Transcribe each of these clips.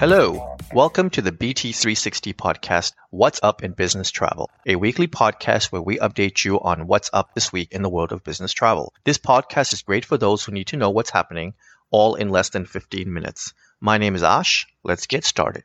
Hello, welcome to the BT360 podcast, What's Up in Business Travel, a weekly podcast where we update you on what's up this week in the world of business travel. This podcast is great for those who need to know what's happening, all in less than 15 minutes. My name is Ash. Let's get started.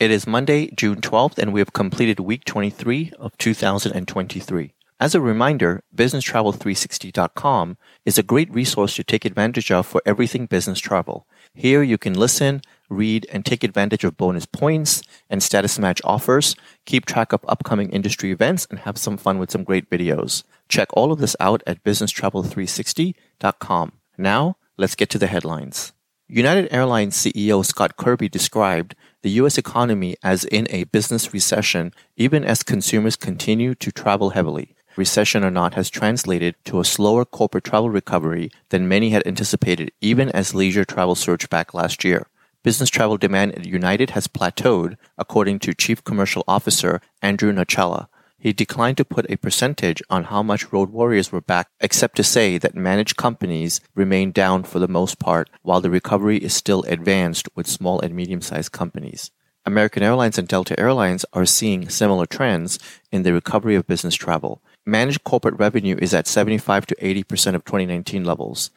It is Monday, June 12th, and we have completed week 23 of 2023. As a reminder, BusinessTravel360.com is a great resource to take advantage of for everything business travel. Here you can listen, read, and take advantage of bonus points and status match offers, keep track of upcoming industry events, and have some fun with some great videos. Check all of this out at BusinessTravel360.com. Now, let's get to the headlines. United Airlines CEO Scott Kirby described the U.S. economy as in a business recession, even as consumers continue to travel heavily recession or not, has translated to a slower corporate travel recovery than many had anticipated, even as leisure travel surged back last year. Business travel demand at United has plateaued, according to Chief Commercial Officer Andrew Nocella. He declined to put a percentage on how much road warriors were back, except to say that managed companies remain down for the most part, while the recovery is still advanced with small and medium sized companies. American Airlines and Delta Airlines are seeing similar trends in the recovery of business travel managed corporate revenue is at 75 to 80% of 2019 levels.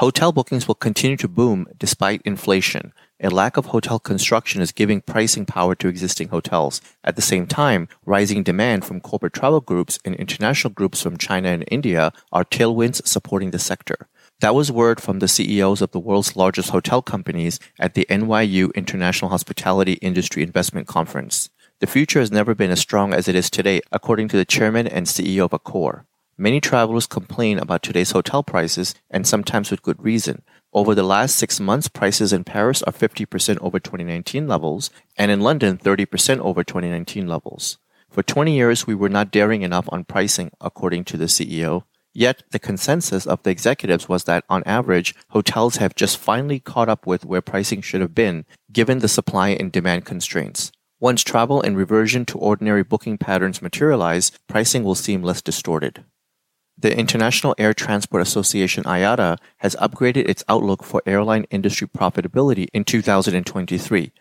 Hotel bookings will continue to boom despite inflation. A lack of hotel construction is giving pricing power to existing hotels. At the same time, rising demand from corporate travel groups and international groups from China and India are tailwinds supporting the sector. That was word from the CEOs of the world's largest hotel companies at the NYU International Hospitality Industry Investment Conference. The future has never been as strong as it is today, according to the chairman and CEO of Accor. Many travelers complain about today's hotel prices, and sometimes with good reason. Over the last six months, prices in Paris are 50% over 2019 levels, and in London, 30% over 2019 levels. For 20 years, we were not daring enough on pricing, according to the CEO. Yet, the consensus of the executives was that, on average, hotels have just finally caught up with where pricing should have been, given the supply and demand constraints. Once travel and reversion to ordinary booking patterns materialize, pricing will seem less distorted. The International Air Transport Association IATA has upgraded its outlook for airline industry profitability in 2023.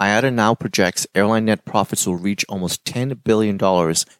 IATA now projects airline net profits will reach almost $10 billion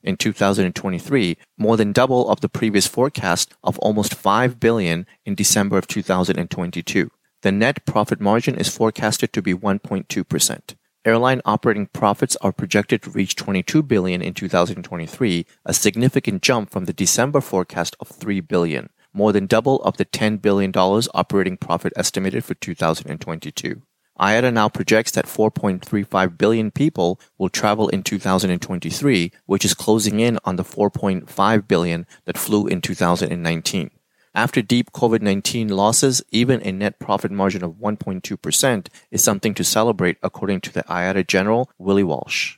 in 2023, more than double of the previous forecast of almost 5 billion in December of 2022. The net profit margin is forecasted to be 1.2%. Airline operating profits are projected to reach 22 billion in 2023, a significant jump from the December forecast of 3 billion, more than double of the 10 billion dollars operating profit estimated for 2022. IATA now projects that 4.35 billion people will travel in 2023, which is closing in on the 4.5 billion that flew in 2019. After deep COVID 19 losses, even a net profit margin of 1.2% is something to celebrate, according to the IATA General, Willie Walsh.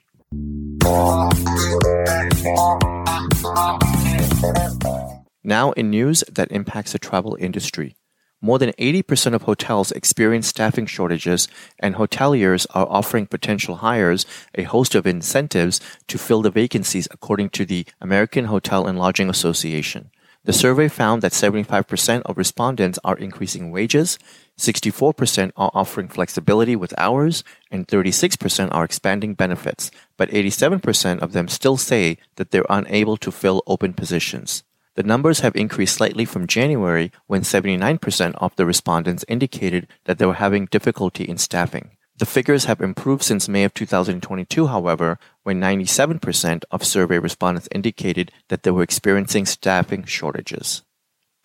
Now, in news that impacts the travel industry. More than 80% of hotels experience staffing shortages, and hoteliers are offering potential hires a host of incentives to fill the vacancies, according to the American Hotel and Lodging Association. The survey found that 75% of respondents are increasing wages, 64% are offering flexibility with hours, and 36% are expanding benefits, but 87% of them still say that they're unable to fill open positions. The numbers have increased slightly from January when 79% of the respondents indicated that they were having difficulty in staffing. The figures have improved since May of 2022, however, when 97% of survey respondents indicated that they were experiencing staffing shortages.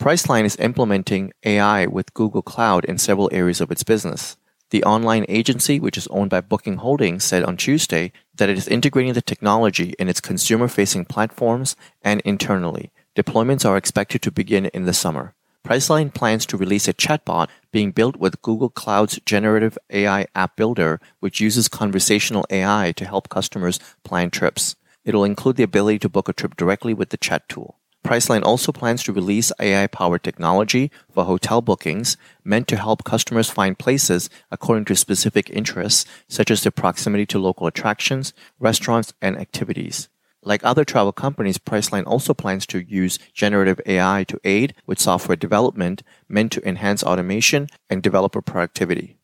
Priceline is implementing AI with Google Cloud in several areas of its business. The online agency, which is owned by Booking Holdings, said on Tuesday that it is integrating the technology in its consumer facing platforms and internally. Deployments are expected to begin in the summer. Priceline plans to release a chatbot being built with Google Cloud's generative AI app builder, which uses conversational AI to help customers plan trips. It'll include the ability to book a trip directly with the chat tool. Priceline also plans to release AI powered technology for hotel bookings meant to help customers find places according to specific interests, such as their proximity to local attractions, restaurants, and activities. Like other travel companies, Priceline also plans to use generative AI to aid with software development meant to enhance automation and developer productivity.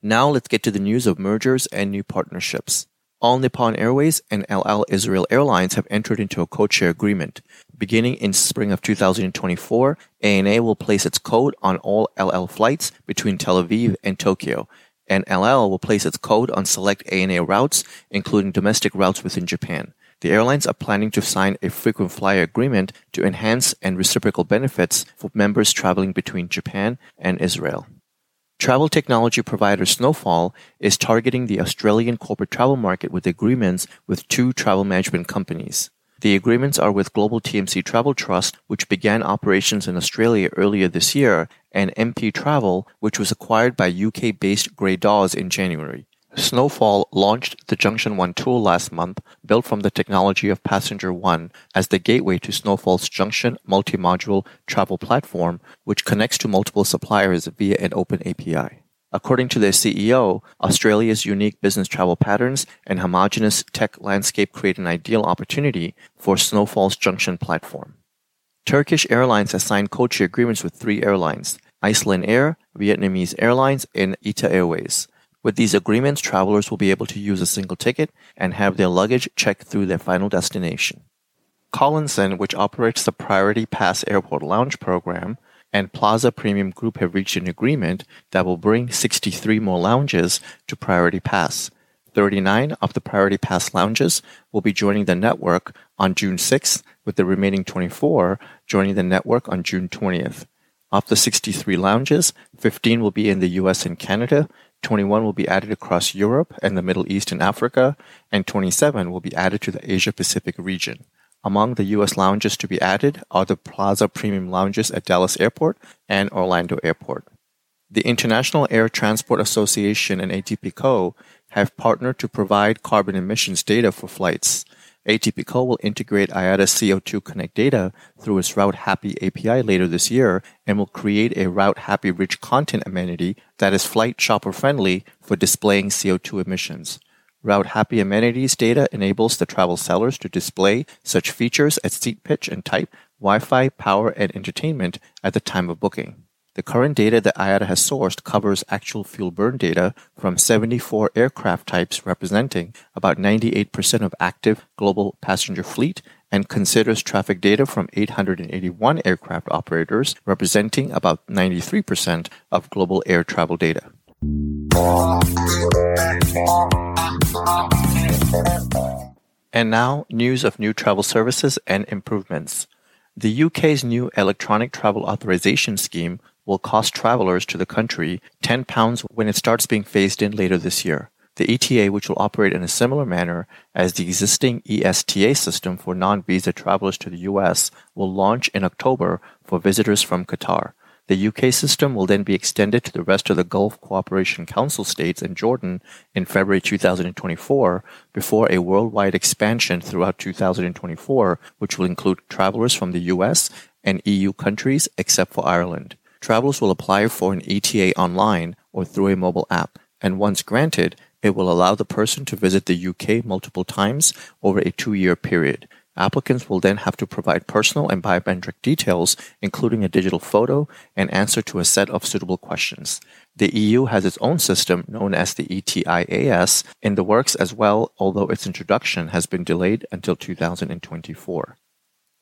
Now let's get to the news of mergers and new partnerships. All Nippon Airways and El Al Israel Airlines have entered into a code-share agreement. Beginning in spring of 2024, ANA will place its code on all El Al flights between Tel Aviv and Tokyo, and El Al will place its code on select ANA routes, including domestic routes within Japan. The airlines are planning to sign a frequent flyer agreement to enhance and reciprocal benefits for members traveling between Japan and Israel. Travel technology provider Snowfall is targeting the Australian corporate travel market with agreements with two travel management companies. The agreements are with Global TMC Travel Trust, which began operations in Australia earlier this year, and MP Travel, which was acquired by UK based Grey Dawes in January. Snowfall launched the Junction One tool last month, built from the technology of Passenger One, as the gateway to Snowfall's Junction multi module travel platform, which connects to multiple suppliers via an open API. According to their CEO, Australia's unique business travel patterns and homogenous tech landscape create an ideal opportunity for Snowfall's Junction platform. Turkish Airlines has signed codeshare agreements with three airlines Icelandair, Vietnamese Airlines, and ITA Airways. With these agreements, travelers will be able to use a single ticket and have their luggage checked through their final destination. Collinson, which operates the Priority Pass Airport Lounge program, and Plaza Premium Group have reached an agreement that will bring 63 more lounges to Priority Pass. 39 of the Priority Pass lounges will be joining the network on June 6th, with the remaining 24 joining the network on June 20th. Of the 63 lounges, 15 will be in the US and Canada, 21 will be added across Europe and the Middle East and Africa, and 27 will be added to the Asia Pacific region. Among the U.S. lounges to be added are the Plaza Premium Lounges at Dallas Airport and Orlando Airport. The International Air Transport Association and ATPCO have partnered to provide carbon emissions data for flights. ATPCO will integrate IATA's CO2 Connect data through its Routehappy API later this year and will create a Routehappy rich content amenity that is flight shopper friendly for displaying CO2 emissions. Routehappy amenities data enables the travel sellers to display such features as seat pitch and type, Wi-Fi, power, and entertainment at the time of booking. The current data that IATA has sourced covers actual fuel burn data from 74 aircraft types representing about 98% of active global passenger fleet and considers traffic data from 881 aircraft operators representing about 93% of global air travel data. And now, news of new travel services and improvements. The UK's new electronic travel authorization scheme will cost travelers to the country £10 when it starts being phased in later this year. The ETA, which will operate in a similar manner as the existing ESTA system for non-visa travelers to the US, will launch in October for visitors from Qatar. The UK system will then be extended to the rest of the Gulf Cooperation Council states and Jordan in February 2024 before a worldwide expansion throughout 2024, which will include travelers from the US and EU countries except for Ireland. Travelers will apply for an ETA online or through a mobile app, and once granted, it will allow the person to visit the UK multiple times over a two year period. Applicants will then have to provide personal and biometric details, including a digital photo, and answer to a set of suitable questions. The EU has its own system known as the ETIAS in the works as well, although its introduction has been delayed until 2024.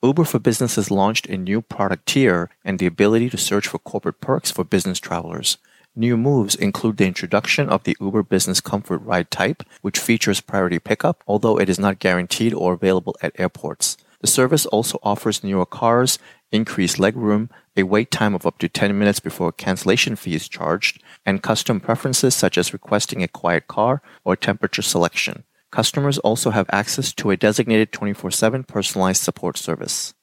Uber for Business has launched a new product tier and the ability to search for corporate perks for business travelers. New moves include the introduction of the Uber Business Comfort Ride type, which features priority pickup, although it is not guaranteed or available at airports. The service also offers newer cars, increased legroom, a wait time of up to 10 minutes before a cancellation fee is charged, and custom preferences such as requesting a quiet car or temperature selection. Customers also have access to a designated 24 7 personalized support service.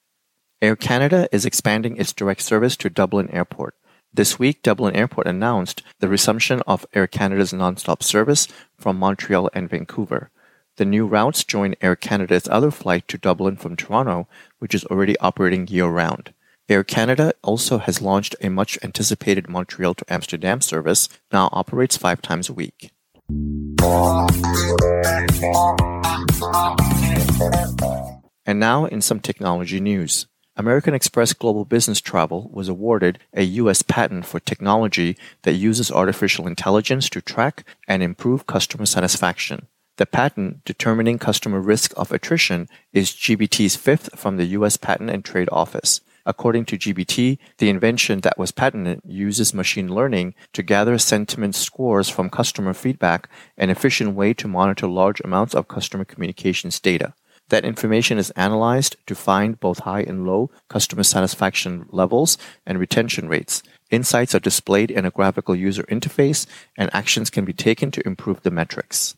Air Canada is expanding its direct service to Dublin Airport. This week, Dublin Airport announced the resumption of Air Canada's nonstop service from Montreal and Vancouver. The new routes join Air Canada's other flight to Dublin from Toronto, which is already operating year round. Air Canada also has launched a much anticipated Montreal to Amsterdam service, now operates five times a week. And now in some technology news. American Express Global Business Travel was awarded a U.S. patent for technology that uses artificial intelligence to track and improve customer satisfaction. The patent determining customer risk of attrition is GBT's fifth from the U.S. Patent and Trade Office. According to GBT, the invention that was patented uses machine learning to gather sentiment scores from customer feedback, an efficient way to monitor large amounts of customer communications data. That information is analyzed to find both high and low customer satisfaction levels and retention rates. Insights are displayed in a graphical user interface, and actions can be taken to improve the metrics.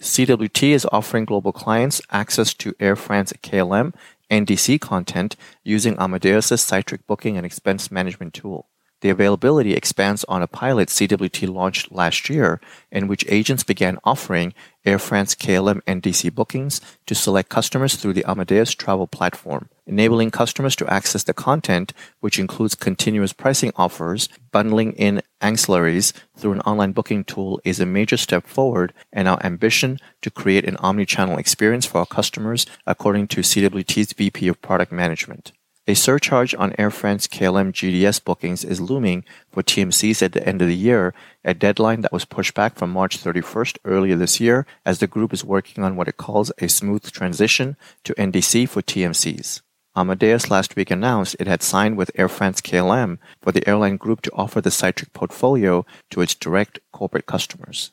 CWT is offering global clients access to Air France KLM NDC content using Amadeus' Cytric booking and expense management tool. The availability expands on a pilot CWT launched last year, in which agents began offering Air France KLM NDC bookings to select customers through the Amadeus travel platform. Enabling customers to access the content, which includes continuous pricing offers, bundling in ancillaries through an online booking tool, is a major step forward and our ambition to create an omni-channel experience for our customers, according to CWT's VP of Product Management. A surcharge on Air France KLM GDS bookings is looming for TMCs at the end of the year, a deadline that was pushed back from March 31st earlier this year as the group is working on what it calls a smooth transition to NDC for TMCs. Amadeus last week announced it had signed with Air France KLM for the airline group to offer the Cytric portfolio to its direct corporate customers.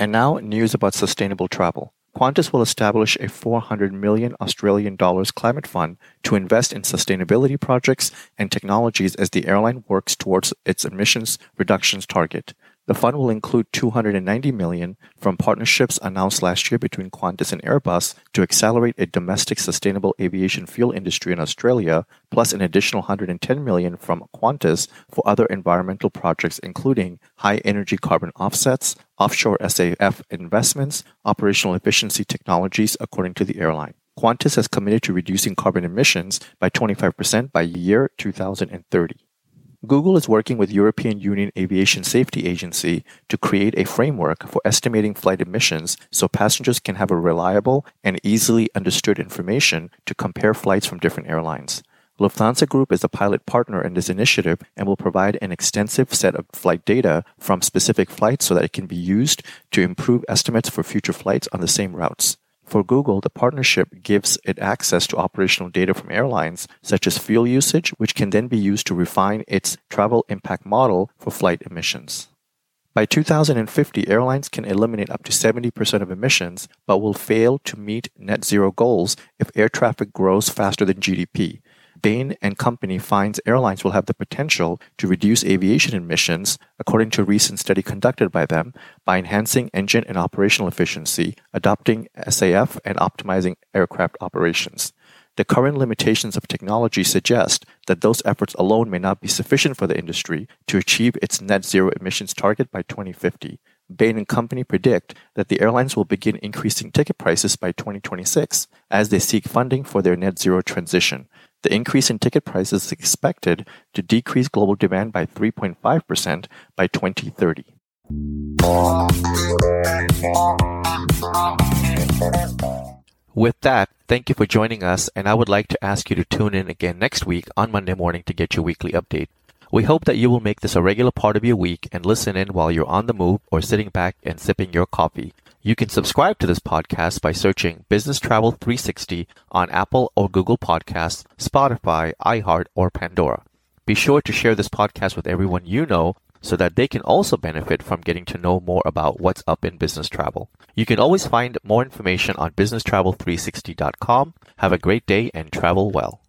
And now, news about sustainable travel. Qantas will establish a 400 million Australian dollars climate fund to invest in sustainability projects and technologies as the airline works towards its emissions reductions target. The fund will include 290 million from partnerships announced last year between Qantas and Airbus to accelerate a domestic sustainable aviation fuel industry in Australia, plus an additional 110 million from Qantas for other environmental projects including high energy carbon offsets, offshore SAF investments, operational efficiency technologies according to the airline. Qantas has committed to reducing carbon emissions by 25% by year 2030. Google is working with European Union Aviation Safety Agency to create a framework for estimating flight emissions so passengers can have a reliable and easily understood information to compare flights from different airlines. Lufthansa Group is a pilot partner in this initiative and will provide an extensive set of flight data from specific flights so that it can be used to improve estimates for future flights on the same routes. For Google, the partnership gives it access to operational data from airlines, such as fuel usage, which can then be used to refine its travel impact model for flight emissions. By 2050, airlines can eliminate up to 70% of emissions, but will fail to meet net zero goals if air traffic grows faster than GDP. Bain and Company finds airlines will have the potential to reduce aviation emissions, according to a recent study conducted by them, by enhancing engine and operational efficiency, adopting SAF, and optimizing aircraft operations. The current limitations of technology suggest that those efforts alone may not be sufficient for the industry to achieve its net zero emissions target by 2050. Bain and Company predict that the airlines will begin increasing ticket prices by 2026 as they seek funding for their net zero transition, the increase in ticket prices is expected to decrease global demand by 3.5% by 2030. With that, thank you for joining us, and I would like to ask you to tune in again next week on Monday morning to get your weekly update. We hope that you will make this a regular part of your week and listen in while you're on the move or sitting back and sipping your coffee. You can subscribe to this podcast by searching Business Travel 360 on Apple or Google Podcasts, Spotify, iHeart, or Pandora. Be sure to share this podcast with everyone you know so that they can also benefit from getting to know more about what's up in business travel. You can always find more information on businesstravel360.com. Have a great day and travel well.